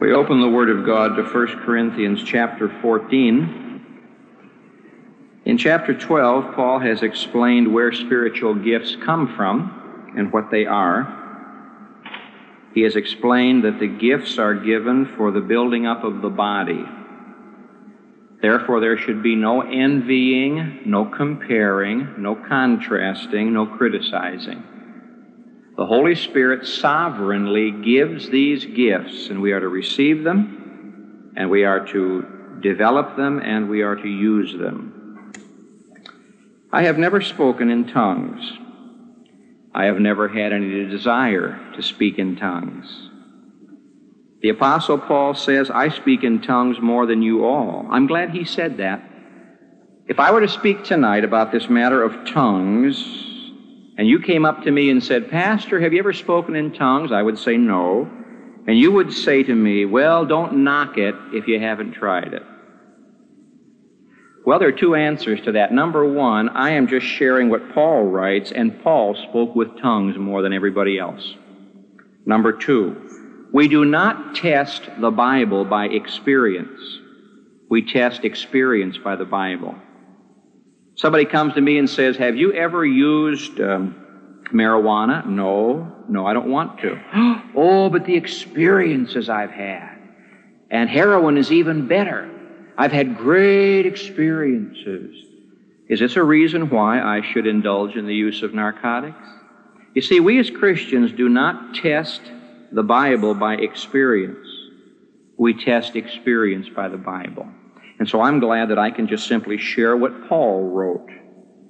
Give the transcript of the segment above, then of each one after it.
We open the Word of God to 1 Corinthians chapter 14. In chapter 12, Paul has explained where spiritual gifts come from and what they are. He has explained that the gifts are given for the building up of the body. Therefore, there should be no envying, no comparing, no contrasting, no criticizing. The Holy Spirit sovereignly gives these gifts, and we are to receive them, and we are to develop them, and we are to use them. I have never spoken in tongues. I have never had any desire to speak in tongues. The Apostle Paul says, I speak in tongues more than you all. I'm glad he said that. If I were to speak tonight about this matter of tongues, and you came up to me and said, Pastor, have you ever spoken in tongues? I would say no. And you would say to me, Well, don't knock it if you haven't tried it. Well, there are two answers to that. Number one, I am just sharing what Paul writes, and Paul spoke with tongues more than everybody else. Number two, we do not test the Bible by experience. We test experience by the Bible. Somebody comes to me and says, Have you ever used um, marijuana? No, no, I don't want to. oh, but the experiences I've had. And heroin is even better. I've had great experiences. Is this a reason why I should indulge in the use of narcotics? You see, we as Christians do not test the Bible by experience. We test experience by the Bible. And so I'm glad that I can just simply share what Paul wrote.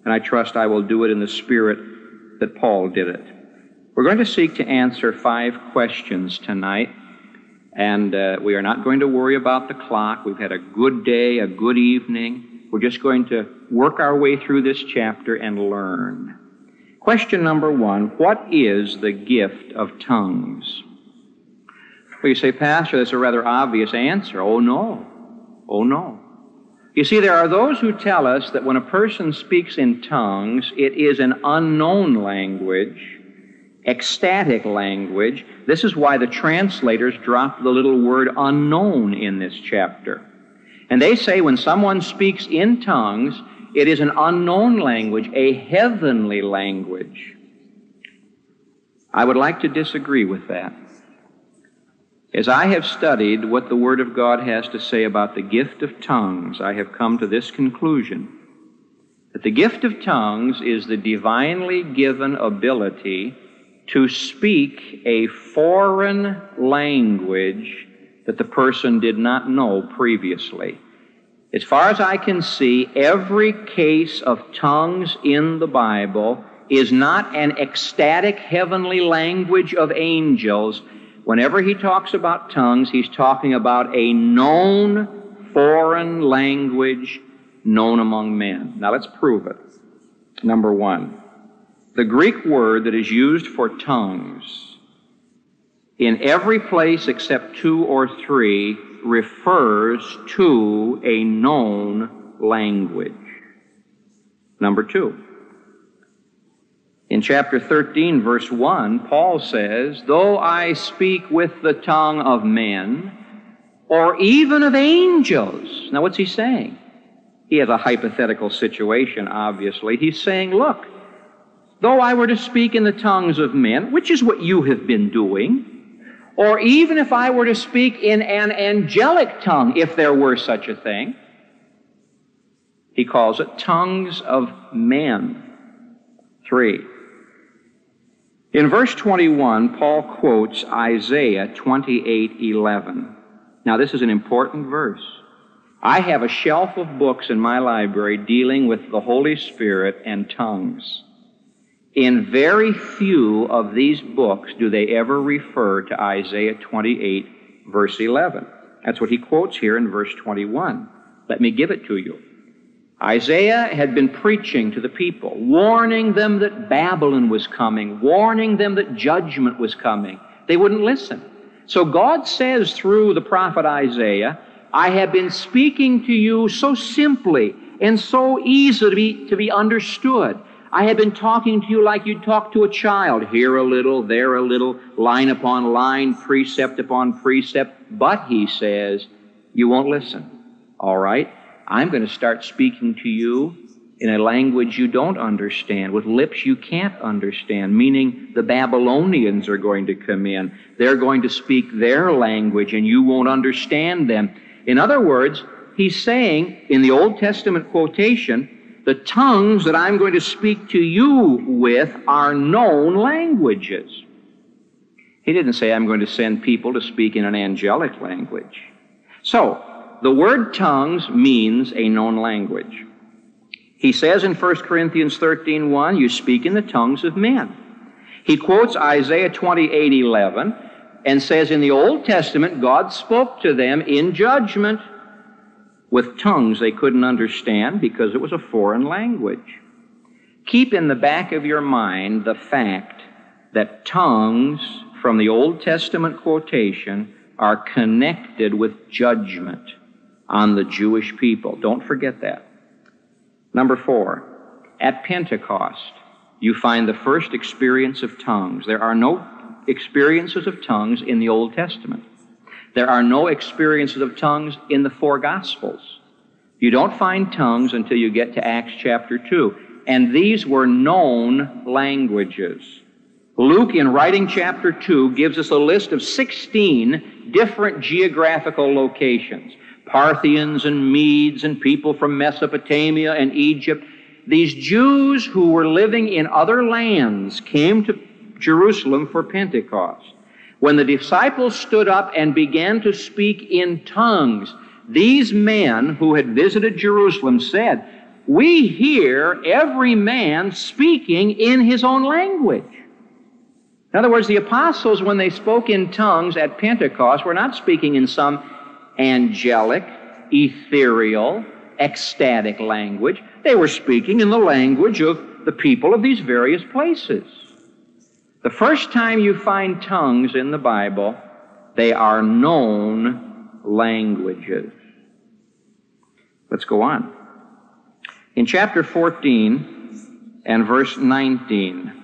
And I trust I will do it in the spirit that Paul did it. We're going to seek to answer five questions tonight. And uh, we are not going to worry about the clock. We've had a good day, a good evening. We're just going to work our way through this chapter and learn. Question number one What is the gift of tongues? Well, you say, Pastor, that's a rather obvious answer. Oh, no. Oh, no. You see, there are those who tell us that when a person speaks in tongues, it is an unknown language, ecstatic language. This is why the translators dropped the little word unknown in this chapter. And they say when someone speaks in tongues, it is an unknown language, a heavenly language. I would like to disagree with that. As I have studied what the Word of God has to say about the gift of tongues, I have come to this conclusion that the gift of tongues is the divinely given ability to speak a foreign language that the person did not know previously. As far as I can see, every case of tongues in the Bible is not an ecstatic heavenly language of angels Whenever he talks about tongues, he's talking about a known foreign language known among men. Now let's prove it. Number one, the Greek word that is used for tongues in every place except two or three refers to a known language. Number two, in chapter 13, verse 1, Paul says, Though I speak with the tongue of men, or even of angels. Now, what's he saying? He has a hypothetical situation, obviously. He's saying, Look, though I were to speak in the tongues of men, which is what you have been doing, or even if I were to speak in an angelic tongue, if there were such a thing, he calls it tongues of men. Three. In verse 21, Paul quotes Isaiah 28:11. Now this is an important verse. I have a shelf of books in my library dealing with the Holy Spirit and tongues. In very few of these books do they ever refer to Isaiah 28 verse 11. That's what he quotes here in verse 21. Let me give it to you. Isaiah had been preaching to the people, warning them that Babylon was coming, warning them that judgment was coming. They wouldn't listen. So God says through the prophet Isaiah, I have been speaking to you so simply and so easy to be, to be understood. I have been talking to you like you'd talk to a child, here a little, there a little, line upon line, precept upon precept. But, he says, you won't listen. All right? I'm going to start speaking to you in a language you don't understand, with lips you can't understand, meaning the Babylonians are going to come in. They're going to speak their language and you won't understand them. In other words, he's saying in the Old Testament quotation, the tongues that I'm going to speak to you with are known languages. He didn't say I'm going to send people to speak in an angelic language. So, the word tongues means a known language. He says in 1 Corinthians 13 1, you speak in the tongues of men. He quotes Isaiah 28 11 and says in the Old Testament, God spoke to them in judgment with tongues they couldn't understand because it was a foreign language. Keep in the back of your mind the fact that tongues from the Old Testament quotation are connected with judgment on the Jewish people. Don't forget that. Number four, at Pentecost, you find the first experience of tongues. There are no experiences of tongues in the Old Testament. There are no experiences of tongues in the four Gospels. You don't find tongues until you get to Acts chapter 2. And these were known languages. Luke, in writing chapter 2, gives us a list of 16 different geographical locations Parthians and Medes and people from Mesopotamia and Egypt. These Jews who were living in other lands came to Jerusalem for Pentecost. When the disciples stood up and began to speak in tongues, these men who had visited Jerusalem said, We hear every man speaking in his own language. In other words, the apostles, when they spoke in tongues at Pentecost, were not speaking in some angelic, ethereal, ecstatic language. They were speaking in the language of the people of these various places. The first time you find tongues in the Bible, they are known languages. Let's go on. In chapter 14 and verse 19,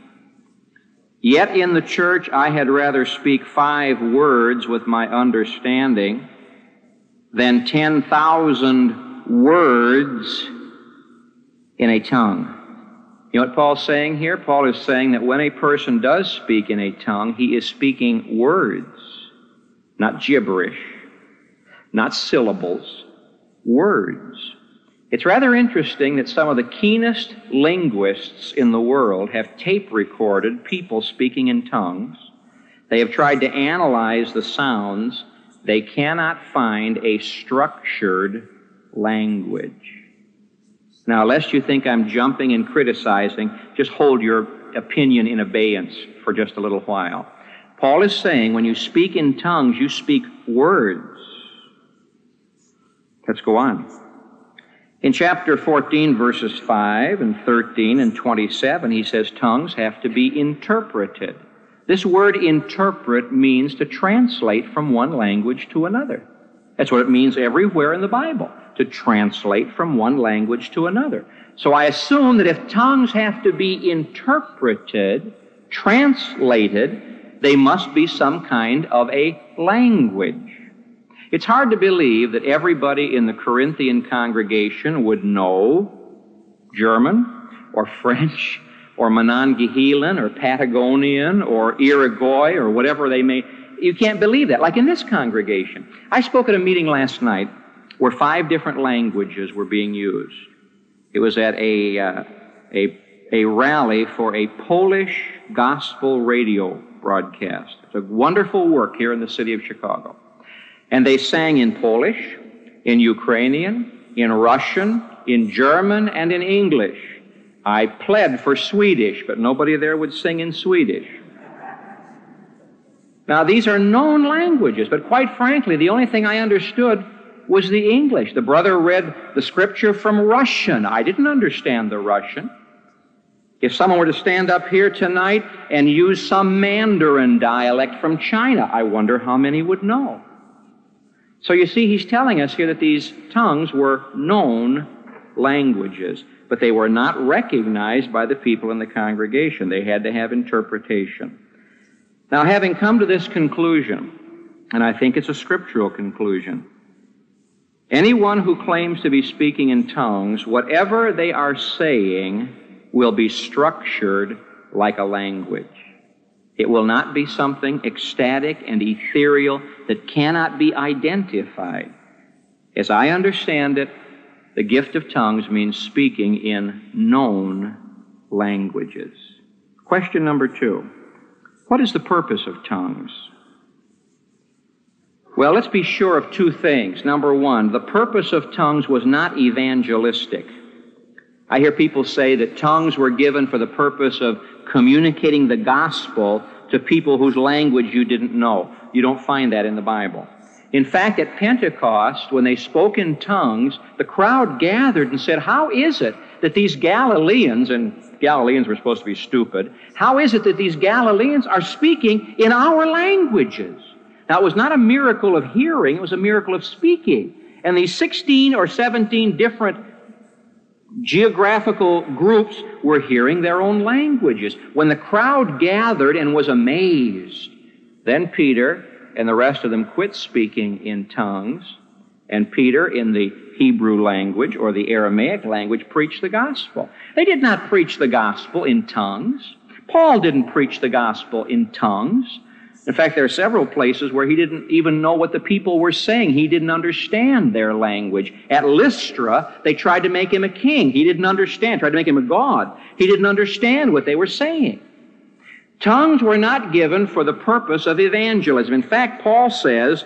Yet in the church I had rather speak five words with my understanding than 10,000 words in a tongue. You know what Paul's saying here? Paul is saying that when a person does speak in a tongue, he is speaking words, not gibberish, not syllables, words. It's rather interesting that some of the keenest linguists in the world have tape recorded people speaking in tongues. They have tried to analyze the sounds. They cannot find a structured language. Now, lest you think I'm jumping and criticizing, just hold your opinion in abeyance for just a little while. Paul is saying when you speak in tongues, you speak words. Let's go on. In chapter 14, verses 5 and 13 and 27, he says tongues have to be interpreted. This word interpret means to translate from one language to another. That's what it means everywhere in the Bible to translate from one language to another. So I assume that if tongues have to be interpreted, translated, they must be some kind of a language. It's hard to believe that everybody in the Corinthian congregation would know German or French or Monongahela or Patagonian or Iroquois or whatever they may. You can't believe that. Like in this congregation. I spoke at a meeting last night where five different languages were being used. It was at a, uh, a, a rally for a Polish gospel radio broadcast. It's a wonderful work here in the city of Chicago. And they sang in Polish, in Ukrainian, in Russian, in German, and in English. I pled for Swedish, but nobody there would sing in Swedish. Now, these are known languages, but quite frankly, the only thing I understood was the English. The brother read the scripture from Russian. I didn't understand the Russian. If someone were to stand up here tonight and use some Mandarin dialect from China, I wonder how many would know. So you see, he's telling us here that these tongues were known languages. But they were not recognized by the people in the congregation. They had to have interpretation. Now, having come to this conclusion, and I think it's a scriptural conclusion, anyone who claims to be speaking in tongues, whatever they are saying will be structured like a language. It will not be something ecstatic and ethereal that cannot be identified. As I understand it, the gift of tongues means speaking in known languages. Question number two What is the purpose of tongues? Well, let's be sure of two things. Number one, the purpose of tongues was not evangelistic. I hear people say that tongues were given for the purpose of communicating the gospel to people whose language you didn't know. You don't find that in the Bible. In fact, at Pentecost, when they spoke in tongues, the crowd gathered and said, How is it that these Galileans, and Galileans were supposed to be stupid, how is it that these Galileans are speaking in our languages? Now, it was not a miracle of hearing, it was a miracle of speaking. And these 16 or 17 different geographical groups were hearing their own languages. When the crowd gathered and was amazed, then Peter and the rest of them quit speaking in tongues, and Peter, in the Hebrew language or the Aramaic language, preached the gospel. They did not preach the gospel in tongues. Paul didn't preach the gospel in tongues. In fact, there are several places where he didn't even know what the people were saying. He didn't understand their language. At Lystra, they tried to make him a king. He didn't understand, tried to make him a god. He didn't understand what they were saying. Tongues were not given for the purpose of evangelism. In fact, Paul says,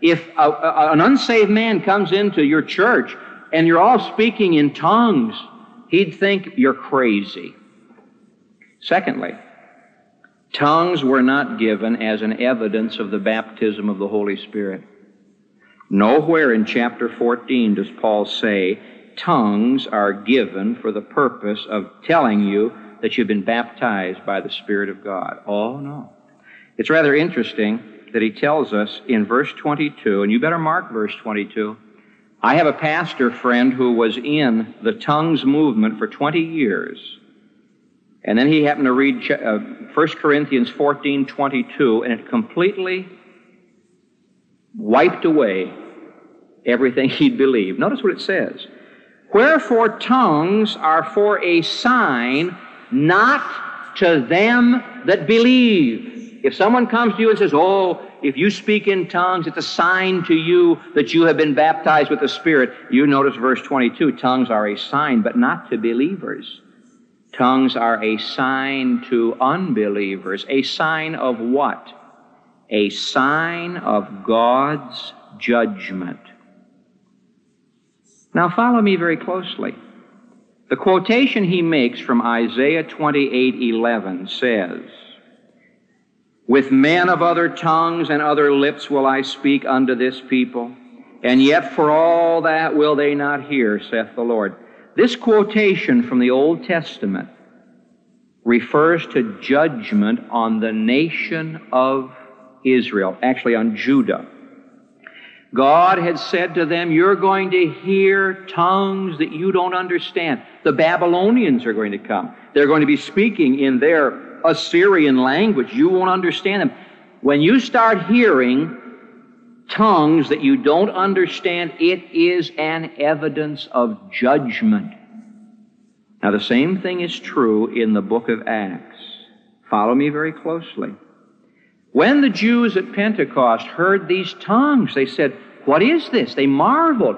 if a, a, an unsaved man comes into your church and you're all speaking in tongues, he'd think you're crazy. Secondly, Tongues were not given as an evidence of the baptism of the Holy Spirit. Nowhere in chapter 14 does Paul say tongues are given for the purpose of telling you that you've been baptized by the Spirit of God. Oh, no. It's rather interesting that he tells us in verse 22, and you better mark verse 22. I have a pastor friend who was in the tongues movement for 20 years. And then he happened to read uh, 1 Corinthians 14 22, and it completely wiped away everything he'd believed. Notice what it says. Wherefore tongues are for a sign not to them that believe. If someone comes to you and says, Oh, if you speak in tongues, it's a sign to you that you have been baptized with the Spirit. You notice verse 22 tongues are a sign, but not to believers. Tongues are a sign to unbelievers. A sign of what? A sign of God's judgment. Now follow me very closely. The quotation he makes from Isaiah 28:11 says, "With men of other tongues and other lips will I speak unto this people, and yet for all that will they not hear, saith the Lord." This quotation from the Old Testament refers to judgment on the nation of Israel, actually on Judah. God had said to them, You're going to hear tongues that you don't understand. The Babylonians are going to come. They're going to be speaking in their Assyrian language. You won't understand them. When you start hearing tongues that you don't understand, it is an evidence of judgment. Now, the same thing is true in the book of Acts. Follow me very closely. When the Jews at Pentecost heard these tongues, they said, What is this? They marveled.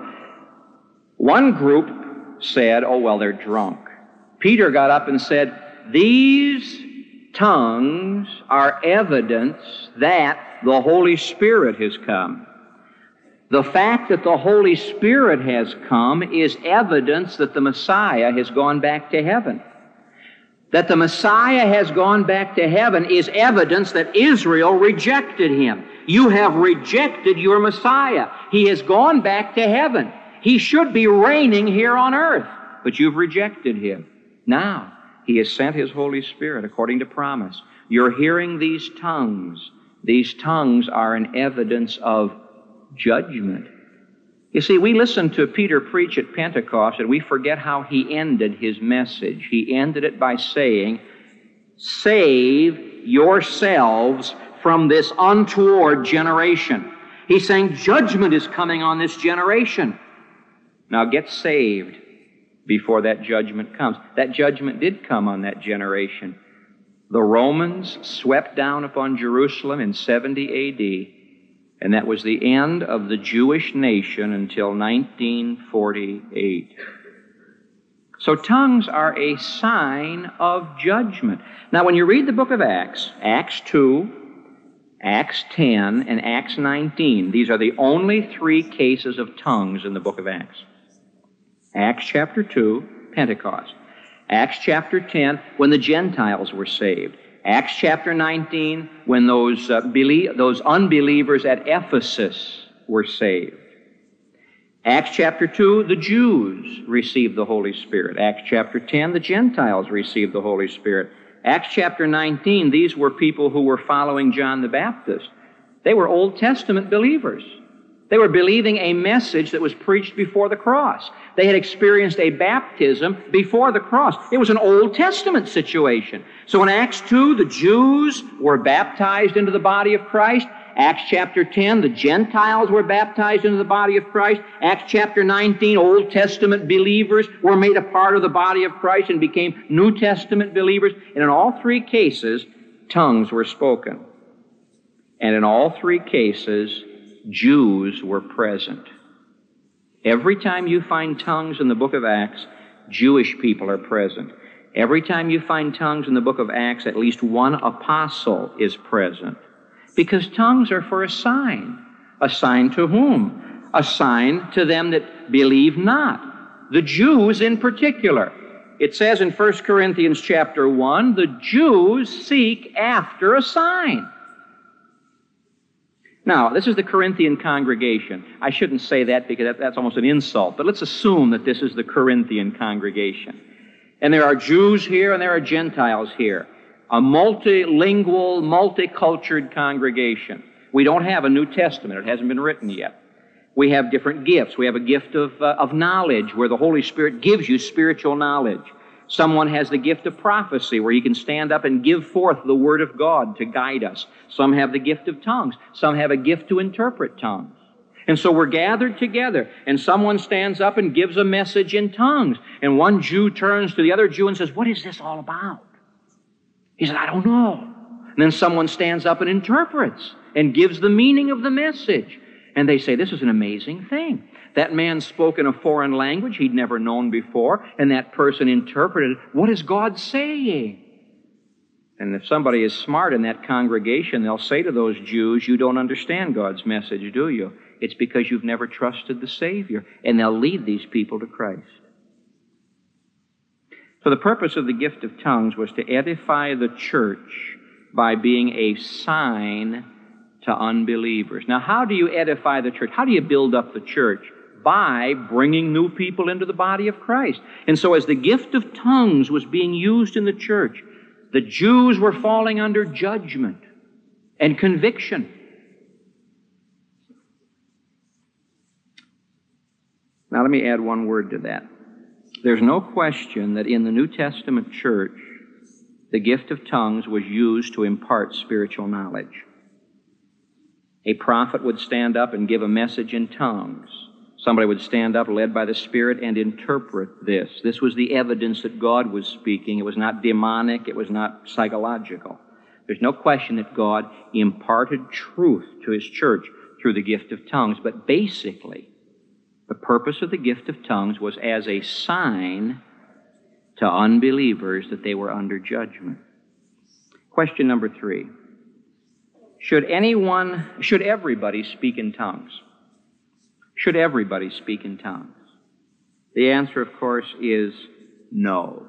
One group said, Oh, well, they're drunk. Peter got up and said, These tongues are evidence that the Holy Spirit has come. The fact that the Holy Spirit has come is evidence that the Messiah has gone back to heaven. That the Messiah has gone back to heaven is evidence that Israel rejected him. You have rejected your Messiah. He has gone back to heaven. He should be reigning here on earth, but you've rejected him. Now, he has sent his Holy Spirit according to promise. You're hearing these tongues. These tongues are an evidence of judgment. You see, we listen to Peter preach at Pentecost and we forget how he ended his message. He ended it by saying, Save yourselves from this untoward generation. He's saying judgment is coming on this generation. Now get saved before that judgment comes. That judgment did come on that generation. The Romans swept down upon Jerusalem in 70 AD and that was the end of the Jewish nation until 1948. So tongues are a sign of judgment. Now, when you read the book of Acts, Acts 2, Acts 10, and Acts 19, these are the only three cases of tongues in the book of Acts. Acts chapter 2, Pentecost. Acts chapter 10, when the Gentiles were saved. Acts chapter 19, when those, uh, belie- those unbelievers at Ephesus were saved. Acts chapter 2, the Jews received the Holy Spirit. Acts chapter 10, the Gentiles received the Holy Spirit. Acts chapter 19, these were people who were following John the Baptist. They were Old Testament believers. They were believing a message that was preached before the cross. They had experienced a baptism before the cross. It was an Old Testament situation. So in Acts 2, the Jews were baptized into the body of Christ. Acts chapter 10, the Gentiles were baptized into the body of Christ. Acts chapter 19, Old Testament believers were made a part of the body of Christ and became New Testament believers. And in all three cases, tongues were spoken. And in all three cases, Jews were present. Every time you find tongues in the book of Acts, Jewish people are present. Every time you find tongues in the book of Acts, at least one apostle is present. Because tongues are for a sign. A sign to whom? A sign to them that believe not. The Jews in particular. It says in 1 Corinthians chapter 1, the Jews seek after a sign. Now, this is the Corinthian congregation. I shouldn't say that because that's almost an insult, but let's assume that this is the Corinthian congregation. And there are Jews here and there are Gentiles here. A multilingual, multicultural congregation. We don't have a New Testament. It hasn't been written yet. We have different gifts. We have a gift of, uh, of knowledge where the Holy Spirit gives you spiritual knowledge. Someone has the gift of prophecy where he can stand up and give forth the word of God to guide us. Some have the gift of tongues. Some have a gift to interpret tongues. And so we're gathered together, and someone stands up and gives a message in tongues. And one Jew turns to the other Jew and says, What is this all about? He said, I don't know. And then someone stands up and interprets and gives the meaning of the message. And they say, This is an amazing thing. That man spoke in a foreign language he'd never known before, and that person interpreted, What is God saying? And if somebody is smart in that congregation, they'll say to those Jews, You don't understand God's message, do you? It's because you've never trusted the Savior. And they'll lead these people to Christ. So the purpose of the gift of tongues was to edify the church by being a sign to unbelievers. Now, how do you edify the church? How do you build up the church? By bringing new people into the body of Christ. And so, as the gift of tongues was being used in the church, the Jews were falling under judgment and conviction. Now, let me add one word to that. There's no question that in the New Testament church, the gift of tongues was used to impart spiritual knowledge. A prophet would stand up and give a message in tongues. Somebody would stand up, led by the Spirit, and interpret this. This was the evidence that God was speaking. It was not demonic, it was not psychological. There's no question that God imparted truth to His church through the gift of tongues, but basically, the purpose of the gift of tongues was as a sign to unbelievers that they were under judgment. Question number three Should anyone, should everybody speak in tongues? Should everybody speak in tongues? The answer, of course, is no.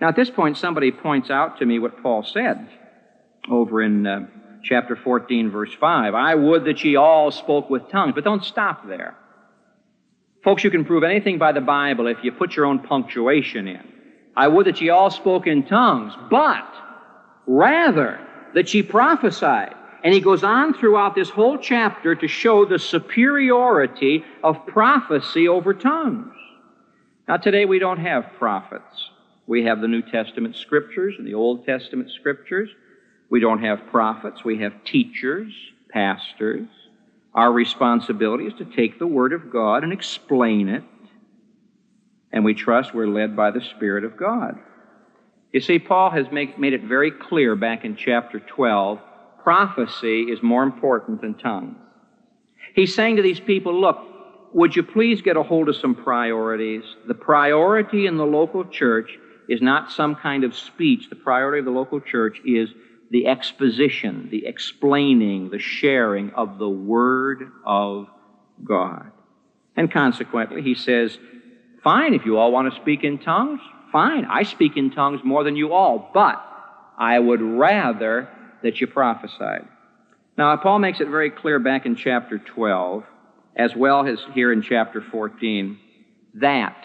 Now, at this point, somebody points out to me what Paul said over in uh, chapter 14, verse 5. I would that ye all spoke with tongues, but don't stop there. Folks, you can prove anything by the Bible if you put your own punctuation in. I would that ye all spoke in tongues, but rather that ye prophesied. And he goes on throughout this whole chapter to show the superiority of prophecy over tongues. Now, today we don't have prophets. We have the New Testament scriptures and the Old Testament scriptures. We don't have prophets. We have teachers, pastors. Our responsibility is to take the Word of God and explain it. And we trust we're led by the Spirit of God. You see, Paul has make, made it very clear back in chapter 12 prophecy is more important than tongues. He's saying to these people, look, would you please get a hold of some priorities? The priority in the local church is not some kind of speech. The priority of the local church is the exposition, the explaining, the sharing of the Word of God. And consequently, he says, fine, if you all want to speak in tongues, fine. I speak in tongues more than you all, but I would rather that you prophesied. Now, Paul makes it very clear back in chapter 12, as well as here in chapter 14, that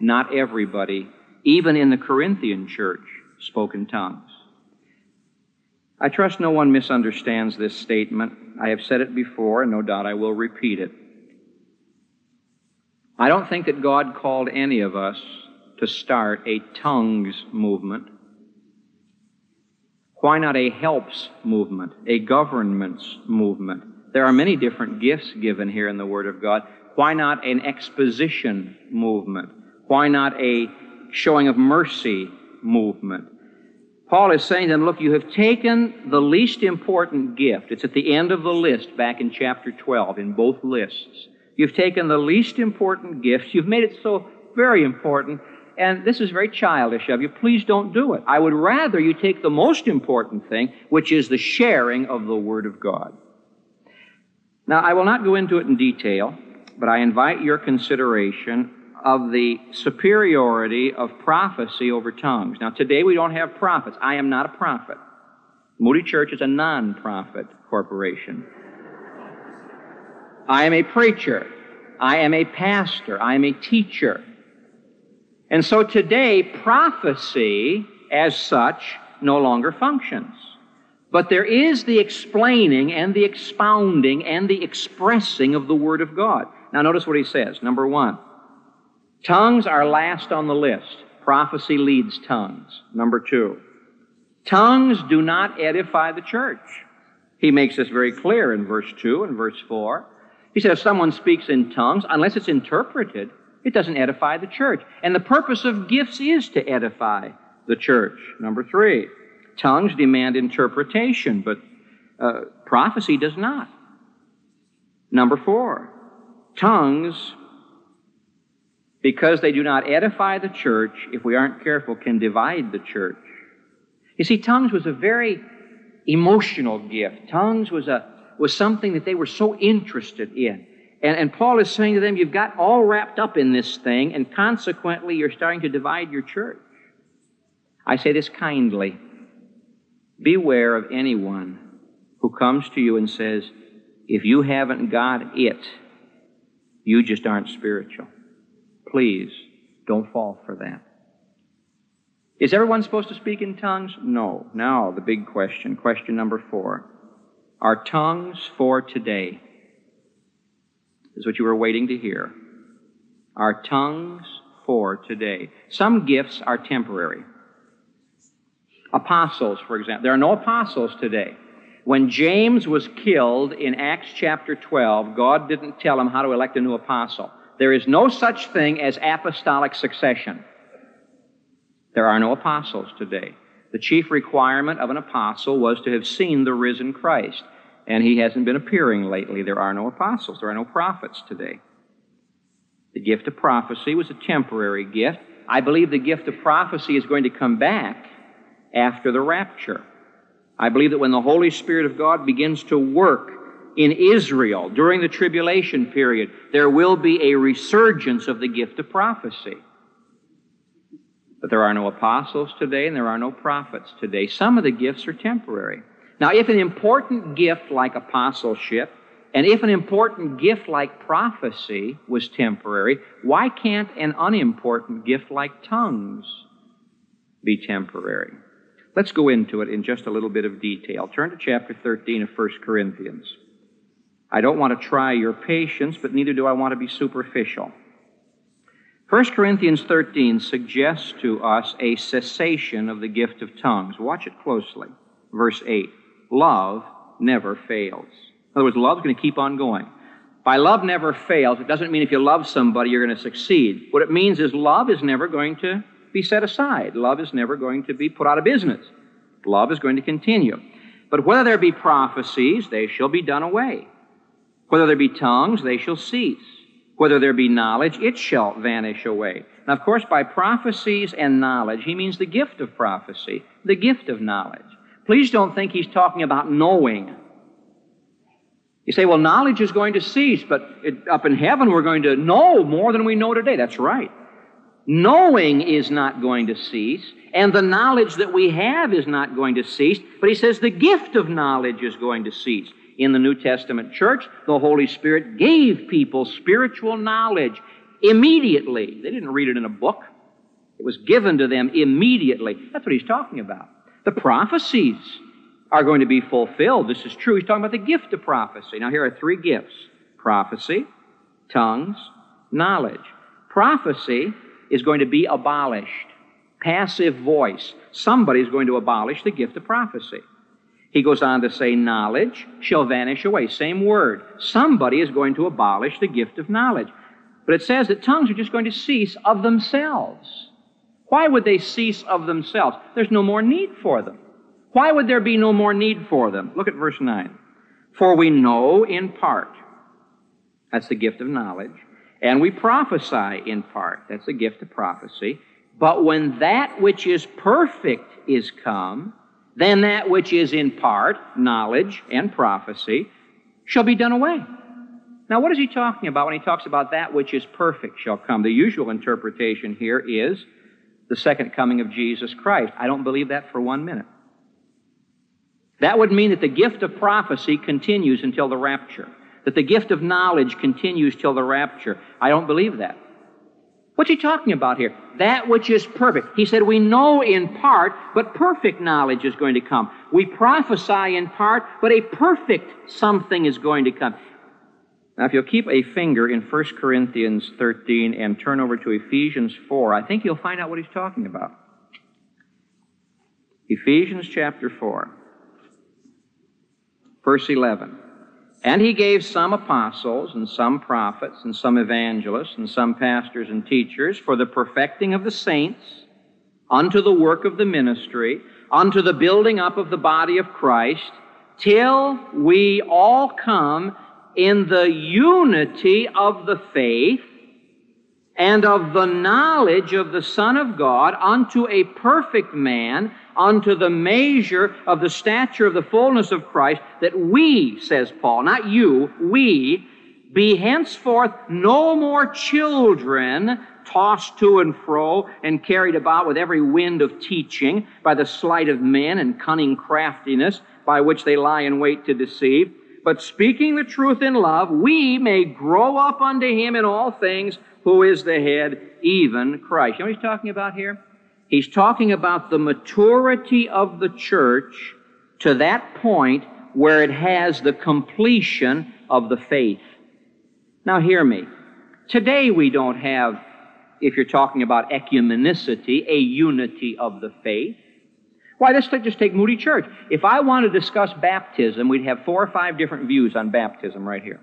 not everybody, even in the Corinthian church, spoke in tongues. I trust no one misunderstands this statement. I have said it before, and no doubt I will repeat it. I don't think that God called any of us to start a tongues movement why not a helps movement, a governments movement? There are many different gifts given here in the Word of God. Why not an exposition movement? Why not a showing of mercy movement? Paul is saying to them, look, you have taken the least important gift. It's at the end of the list back in chapter 12 in both lists. You've taken the least important gift. You've made it so very important and this is very childish of you. Please don't do it. I would rather you take the most important thing, which is the sharing of the Word of God. Now, I will not go into it in detail, but I invite your consideration of the superiority of prophecy over tongues. Now, today we don't have prophets. I am not a prophet. Moody Church is a non profit corporation. I am a preacher. I am a pastor. I am a teacher. And so today, prophecy as such no longer functions. But there is the explaining and the expounding and the expressing of the Word of God. Now, notice what he says. Number one, tongues are last on the list. Prophecy leads tongues. Number two, tongues do not edify the church. He makes this very clear in verse 2 and verse 4. He says, if someone speaks in tongues, unless it's interpreted, it doesn't edify the church. And the purpose of gifts is to edify the church. Number three, tongues demand interpretation, but uh, prophecy does not. Number four, tongues, because they do not edify the church, if we aren't careful, can divide the church. You see, tongues was a very emotional gift. Tongues was a was something that they were so interested in. And, and Paul is saying to them, you've got all wrapped up in this thing, and consequently, you're starting to divide your church. I say this kindly. Beware of anyone who comes to you and says, if you haven't got it, you just aren't spiritual. Please don't fall for that. Is everyone supposed to speak in tongues? No. Now, the big question, question number four. Are tongues for today? Is what you were waiting to hear. Our tongues for today. Some gifts are temporary. Apostles, for example. There are no apostles today. When James was killed in Acts chapter 12, God didn't tell him how to elect a new apostle. There is no such thing as apostolic succession. There are no apostles today. The chief requirement of an apostle was to have seen the risen Christ and he hasn't been appearing lately. There are no apostles, there are no prophets today. The gift of prophecy was a temporary gift. I believe the gift of prophecy is going to come back after the rapture. I believe that when the Holy Spirit of God begins to work in Israel during the tribulation period, there will be a resurgence of the gift of prophecy. But there are no apostles today and there are no prophets today. Some of the gifts are temporary. Now, if an important gift like apostleship and if an important gift like prophecy was temporary, why can't an unimportant gift like tongues be temporary? Let's go into it in just a little bit of detail. Turn to chapter 13 of 1 Corinthians. I don't want to try your patience, but neither do I want to be superficial. 1 Corinthians 13 suggests to us a cessation of the gift of tongues. Watch it closely. Verse 8 Love never fails. In other words, love's going to keep on going. By love never fails, it doesn't mean if you love somebody you're going to succeed. What it means is love is never going to be set aside. Love is never going to be put out of business. Love is going to continue. But whether there be prophecies, they shall be done away. Whether there be tongues, they shall cease. Whether there be knowledge, it shall vanish away. Now, of course, by prophecies and knowledge, he means the gift of prophecy, the gift of knowledge. Please don't think he's talking about knowing. You say, well, knowledge is going to cease, but it, up in heaven we're going to know more than we know today. That's right. Knowing is not going to cease, and the knowledge that we have is not going to cease, but he says the gift of knowledge is going to cease. In the New Testament church, the Holy Spirit gave people spiritual knowledge immediately. They didn't read it in a book, it was given to them immediately. That's what he's talking about. The prophecies are going to be fulfilled. This is true. He's talking about the gift of prophecy. Now, here are three gifts prophecy, tongues, knowledge. Prophecy is going to be abolished. Passive voice. Somebody is going to abolish the gift of prophecy. He goes on to say, knowledge shall vanish away. Same word. Somebody is going to abolish the gift of knowledge. But it says that tongues are just going to cease of themselves. Why would they cease of themselves? There's no more need for them. Why would there be no more need for them? Look at verse 9. For we know in part. That's the gift of knowledge. And we prophesy in part. That's the gift of prophecy. But when that which is perfect is come, then that which is in part, knowledge and prophecy, shall be done away. Now, what is he talking about when he talks about that which is perfect shall come? The usual interpretation here is the second coming of Jesus Christ. I don't believe that for one minute. That would mean that the gift of prophecy continues until the rapture, that the gift of knowledge continues till the rapture. I don't believe that. What's he talking about here? That which is perfect. He said, We know in part, but perfect knowledge is going to come. We prophesy in part, but a perfect something is going to come. Now, if you'll keep a finger in 1 Corinthians 13 and turn over to Ephesians 4, I think you'll find out what he's talking about. Ephesians chapter 4, verse 11. And he gave some apostles, and some prophets, and some evangelists, and some pastors and teachers for the perfecting of the saints, unto the work of the ministry, unto the building up of the body of Christ, till we all come in the unity of the faith and of the knowledge of the Son of God unto a perfect man, unto the measure of the stature of the fullness of Christ, that we, says Paul, not you, we, be henceforth no more children tossed to and fro and carried about with every wind of teaching by the sleight of men and cunning craftiness by which they lie in wait to deceive. But speaking the truth in love, we may grow up unto him in all things, who is the head, even Christ. You know what he's talking about here? He's talking about the maturity of the church to that point where it has the completion of the faith. Now, hear me. Today, we don't have, if you're talking about ecumenicity, a unity of the faith. Why, let's just take Moody Church. If I want to discuss baptism, we'd have four or five different views on baptism right here.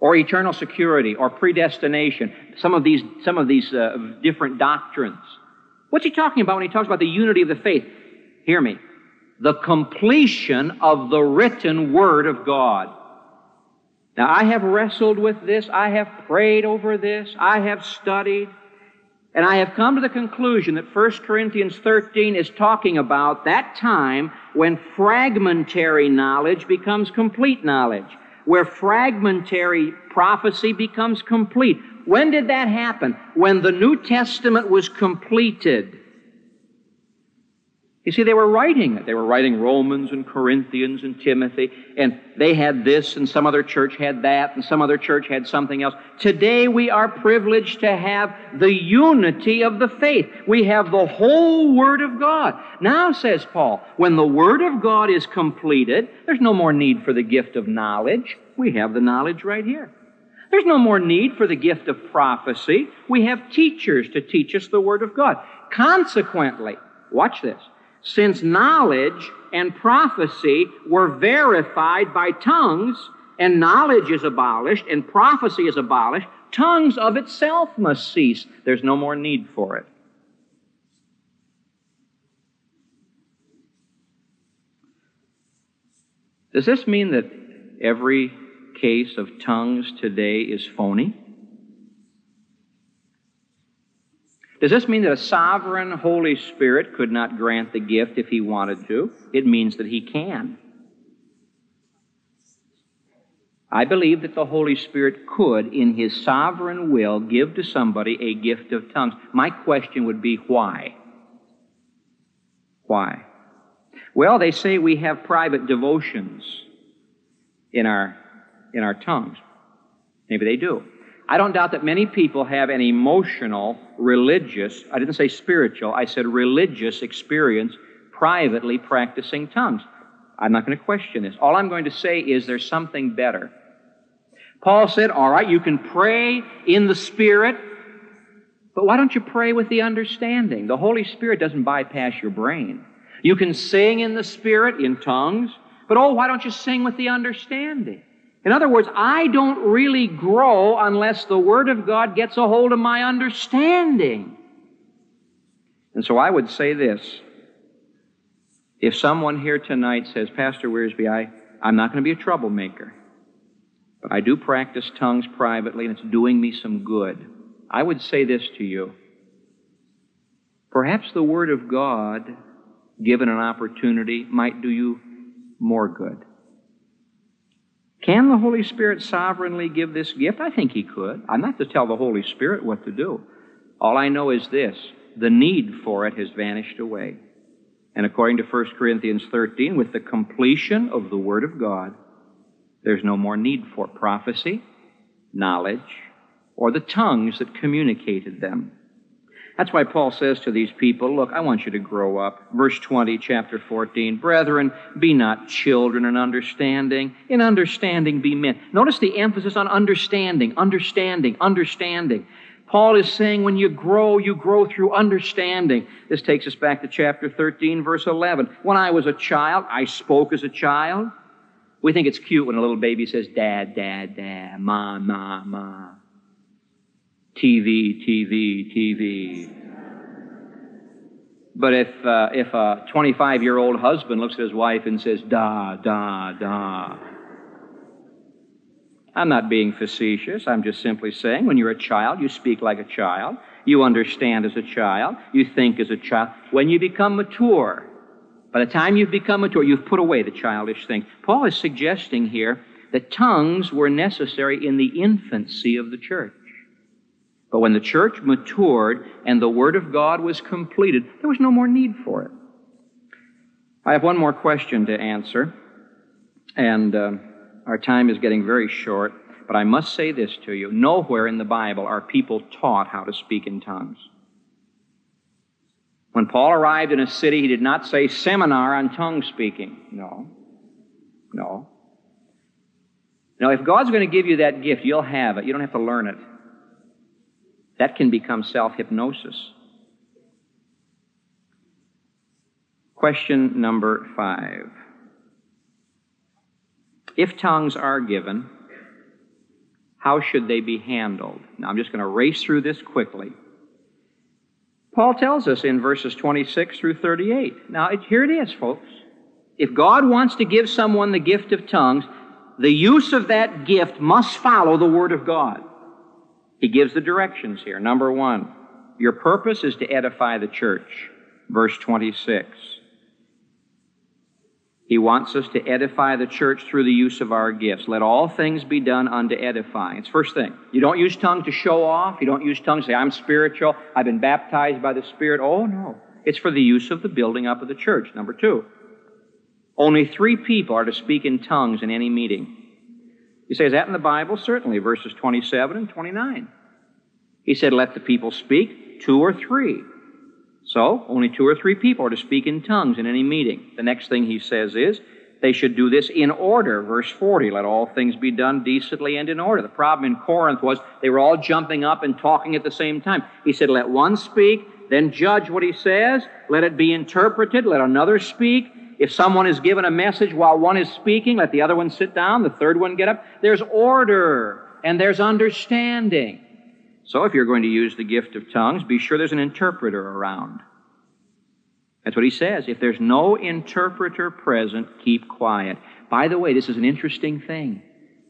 Or eternal security, or predestination, some of these, some of these uh, different doctrines. What's he talking about when he talks about the unity of the faith? Hear me. The completion of the written Word of God. Now, I have wrestled with this. I have prayed over this. I have studied. And I have come to the conclusion that 1 Corinthians 13 is talking about that time when fragmentary knowledge becomes complete knowledge, where fragmentary prophecy becomes complete, when did that happen? When the New Testament was completed. You see, they were writing it. They were writing Romans and Corinthians and Timothy, and they had this, and some other church had that, and some other church had something else. Today we are privileged to have the unity of the faith. We have the whole Word of God. Now, says Paul, when the Word of God is completed, there's no more need for the gift of knowledge. We have the knowledge right here. There's no more need for the gift of prophecy. We have teachers to teach us the Word of God. Consequently, watch this since knowledge and prophecy were verified by tongues, and knowledge is abolished and prophecy is abolished, tongues of itself must cease. There's no more need for it. Does this mean that every case of tongues today is phony? Does this mean that a sovereign Holy Spirit could not grant the gift if he wanted to? It means that he can. I believe that the Holy Spirit could, in his sovereign will, give to somebody a gift of tongues. My question would be why? Why? Well, they say we have private devotions in our, in our tongues. Maybe they do. I don't doubt that many people have an emotional, religious, I didn't say spiritual, I said religious experience privately practicing tongues. I'm not going to question this. All I'm going to say is there's something better. Paul said, all right, you can pray in the Spirit, but why don't you pray with the understanding? The Holy Spirit doesn't bypass your brain. You can sing in the Spirit, in tongues, but oh, why don't you sing with the understanding? In other words, I don't really grow unless the Word of God gets a hold of my understanding. And so I would say this. If someone here tonight says, Pastor Wiersbe, I, I'm not going to be a troublemaker, but I do practice tongues privately and it's doing me some good, I would say this to you. Perhaps the Word of God, given an opportunity, might do you more good. Can the Holy Spirit sovereignly give this gift? I think He could. I'm not to tell the Holy Spirit what to do. All I know is this the need for it has vanished away. And according to 1 Corinthians 13, with the completion of the Word of God, there's no more need for prophecy, knowledge, or the tongues that communicated them. That's why Paul says to these people, Look, I want you to grow up. Verse 20, chapter 14. Brethren, be not children in understanding. In understanding, be men. Notice the emphasis on understanding, understanding, understanding. Paul is saying when you grow, you grow through understanding. This takes us back to chapter 13, verse 11. When I was a child, I spoke as a child. We think it's cute when a little baby says, Dad, Dad, Dad, Ma, Ma, Ma. TV, TV, TV. But if, uh, if a 25 year old husband looks at his wife and says, da, da, da, I'm not being facetious. I'm just simply saying when you're a child, you speak like a child. You understand as a child. You think as a child. When you become mature, by the time you've become mature, you've put away the childish things. Paul is suggesting here that tongues were necessary in the infancy of the church. But when the church matured and the Word of God was completed, there was no more need for it. I have one more question to answer, and uh, our time is getting very short, but I must say this to you. Nowhere in the Bible are people taught how to speak in tongues. When Paul arrived in a city, he did not say seminar on tongue speaking. No. No. Now, if God's going to give you that gift, you'll have it. You don't have to learn it. That can become self hypnosis. Question number five. If tongues are given, how should they be handled? Now, I'm just going to race through this quickly. Paul tells us in verses 26 through 38. Now, here it is, folks. If God wants to give someone the gift of tongues, the use of that gift must follow the Word of God. He gives the directions here. Number one, your purpose is to edify the church. Verse 26. He wants us to edify the church through the use of our gifts. Let all things be done unto edifying. It's first thing. You don't use tongue to show off. You don't use tongue to say, I'm spiritual. I've been baptized by the Spirit. Oh, no. It's for the use of the building up of the church. Number two, only three people are to speak in tongues in any meeting. You say, is that in the Bible? Certainly, verses 27 and 29. He said, let the people speak, two or three. So, only two or three people are to speak in tongues in any meeting. The next thing he says is, they should do this in order. Verse 40, let all things be done decently and in order. The problem in Corinth was they were all jumping up and talking at the same time. He said, let one speak, then judge what he says, let it be interpreted, let another speak. If someone is given a message while one is speaking, let the other one sit down, the third one get up. There's order and there's understanding. So if you're going to use the gift of tongues, be sure there's an interpreter around. That's what he says. If there's no interpreter present, keep quiet. By the way, this is an interesting thing.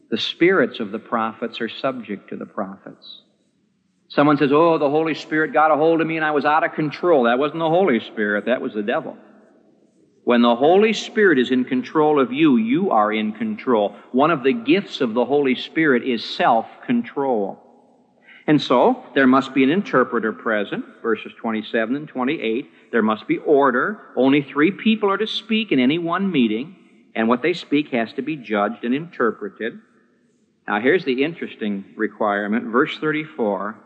The spirits of the prophets are subject to the prophets. Someone says, Oh, the Holy Spirit got a hold of me and I was out of control. That wasn't the Holy Spirit, that was the devil. When the Holy Spirit is in control of you, you are in control. One of the gifts of the Holy Spirit is self control. And so, there must be an interpreter present, verses 27 and 28. There must be order. Only three people are to speak in any one meeting, and what they speak has to be judged and interpreted. Now, here's the interesting requirement. Verse 34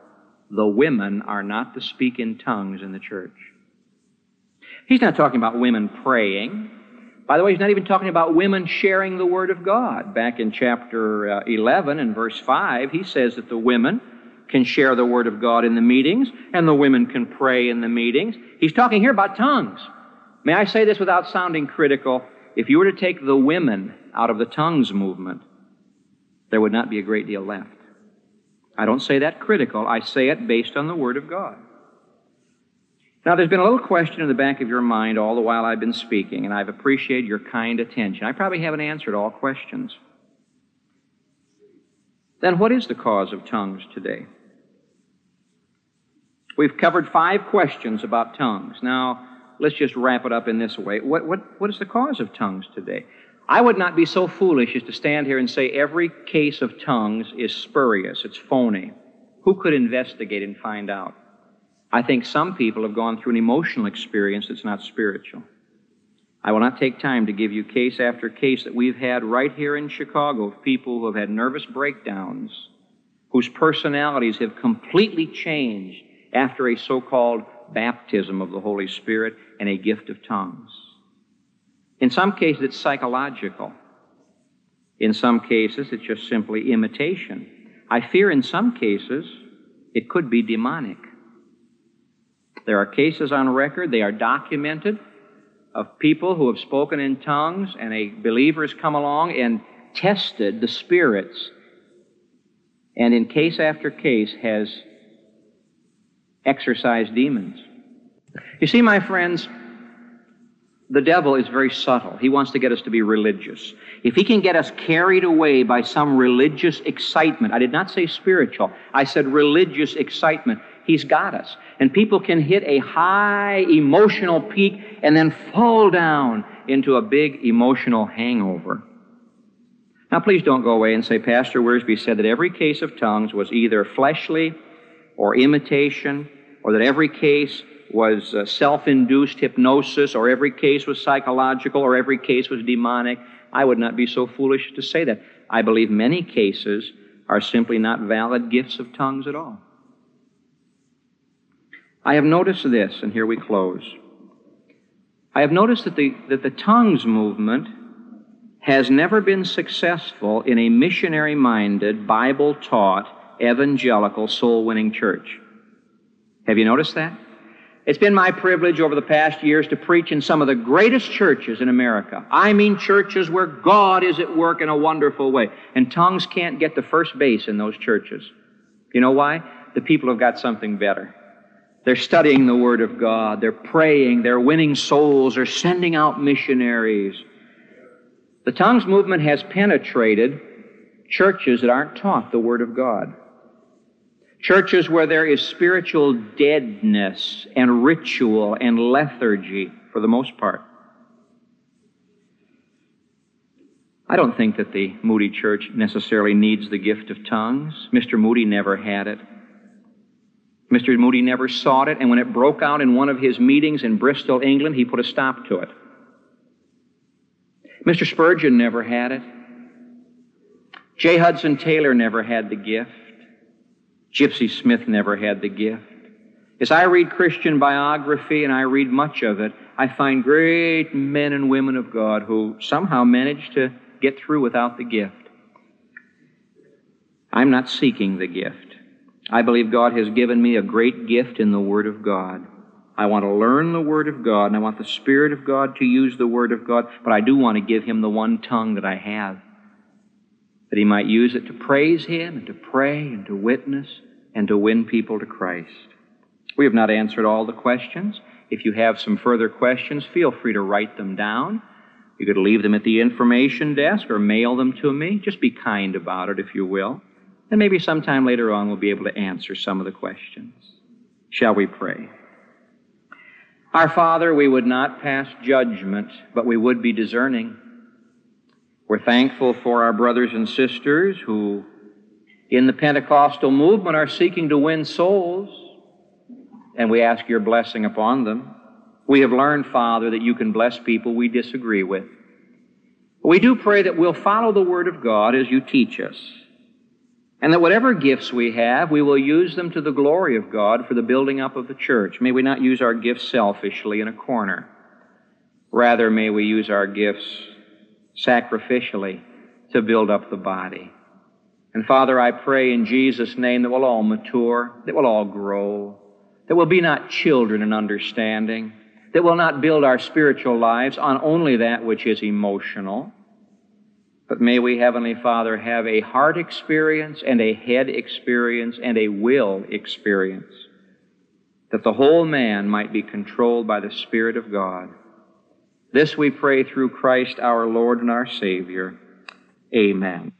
the women are not to speak in tongues in the church. He's not talking about women praying. By the way, he's not even talking about women sharing the Word of God. Back in chapter uh, 11 and verse 5, he says that the women can share the Word of God in the meetings, and the women can pray in the meetings. He's talking here about tongues. May I say this without sounding critical? If you were to take the women out of the tongues movement, there would not be a great deal left. I don't say that critical, I say it based on the Word of God. Now, there's been a little question in the back of your mind all the while I've been speaking, and I've appreciated your kind attention. I probably haven't answered all questions. Then, what is the cause of tongues today? We've covered five questions about tongues. Now, let's just wrap it up in this way. What, what, what is the cause of tongues today? I would not be so foolish as to stand here and say every case of tongues is spurious, it's phony. Who could investigate and find out? I think some people have gone through an emotional experience that's not spiritual. I will not take time to give you case after case that we've had right here in Chicago of people who have had nervous breakdowns, whose personalities have completely changed after a so called baptism of the Holy Spirit and a gift of tongues. In some cases, it's psychological. In some cases, it's just simply imitation. I fear in some cases, it could be demonic. There are cases on record, they are documented, of people who have spoken in tongues, and a believer has come along and tested the spirits, and in case after case has exorcised demons. You see, my friends, the devil is very subtle. He wants to get us to be religious. If he can get us carried away by some religious excitement, I did not say spiritual, I said religious excitement, he's got us. And people can hit a high emotional peak and then fall down into a big emotional hangover. Now, please don't go away and say, Pastor Wiersbe said that every case of tongues was either fleshly or imitation, or that every case was uh, self induced hypnosis, or every case was psychological, or every case was demonic. I would not be so foolish to say that. I believe many cases are simply not valid gifts of tongues at all. I have noticed this, and here we close. I have noticed that the, that the tongues movement has never been successful in a missionary minded, Bible taught, evangelical, soul winning church. Have you noticed that? It's been my privilege over the past years to preach in some of the greatest churches in America. I mean churches where God is at work in a wonderful way. And tongues can't get the first base in those churches. You know why? The people have got something better. They're studying the Word of God. They're praying. They're winning souls. They're sending out missionaries. The tongues movement has penetrated churches that aren't taught the Word of God. Churches where there is spiritual deadness and ritual and lethargy for the most part. I don't think that the Moody Church necessarily needs the gift of tongues. Mr. Moody never had it. Mr. Moody never sought it, and when it broke out in one of his meetings in Bristol, England, he put a stop to it. Mr. Spurgeon never had it. J. Hudson Taylor never had the gift. Gypsy Smith never had the gift. As I read Christian biography, and I read much of it, I find great men and women of God who somehow managed to get through without the gift. I'm not seeking the gift. I believe God has given me a great gift in the Word of God. I want to learn the Word of God, and I want the Spirit of God to use the Word of God, but I do want to give Him the one tongue that I have, that He might use it to praise Him and to pray and to witness and to win people to Christ. We have not answered all the questions. If you have some further questions, feel free to write them down. You could leave them at the information desk or mail them to me. Just be kind about it, if you will. And maybe sometime later on we'll be able to answer some of the questions. Shall we pray? Our Father, we would not pass judgment, but we would be discerning. We're thankful for our brothers and sisters who, in the Pentecostal movement, are seeking to win souls and we ask your blessing upon them. We have learned, Father, that you can bless people we disagree with. We do pray that we'll follow the Word of God as you teach us, and that whatever gifts we have, we will use them to the glory of God for the building up of the church. May we not use our gifts selfishly in a corner. Rather, may we use our gifts sacrificially to build up the body. And Father, I pray in Jesus' name that we'll all mature, that we'll all grow, that we will be not children in understanding, that we'll not build our spiritual lives on only that which is emotional. But may we, Heavenly Father, have a heart experience and a head experience and a will experience, that the whole man might be controlled by the Spirit of God. This we pray through Christ our Lord and our Savior. Amen.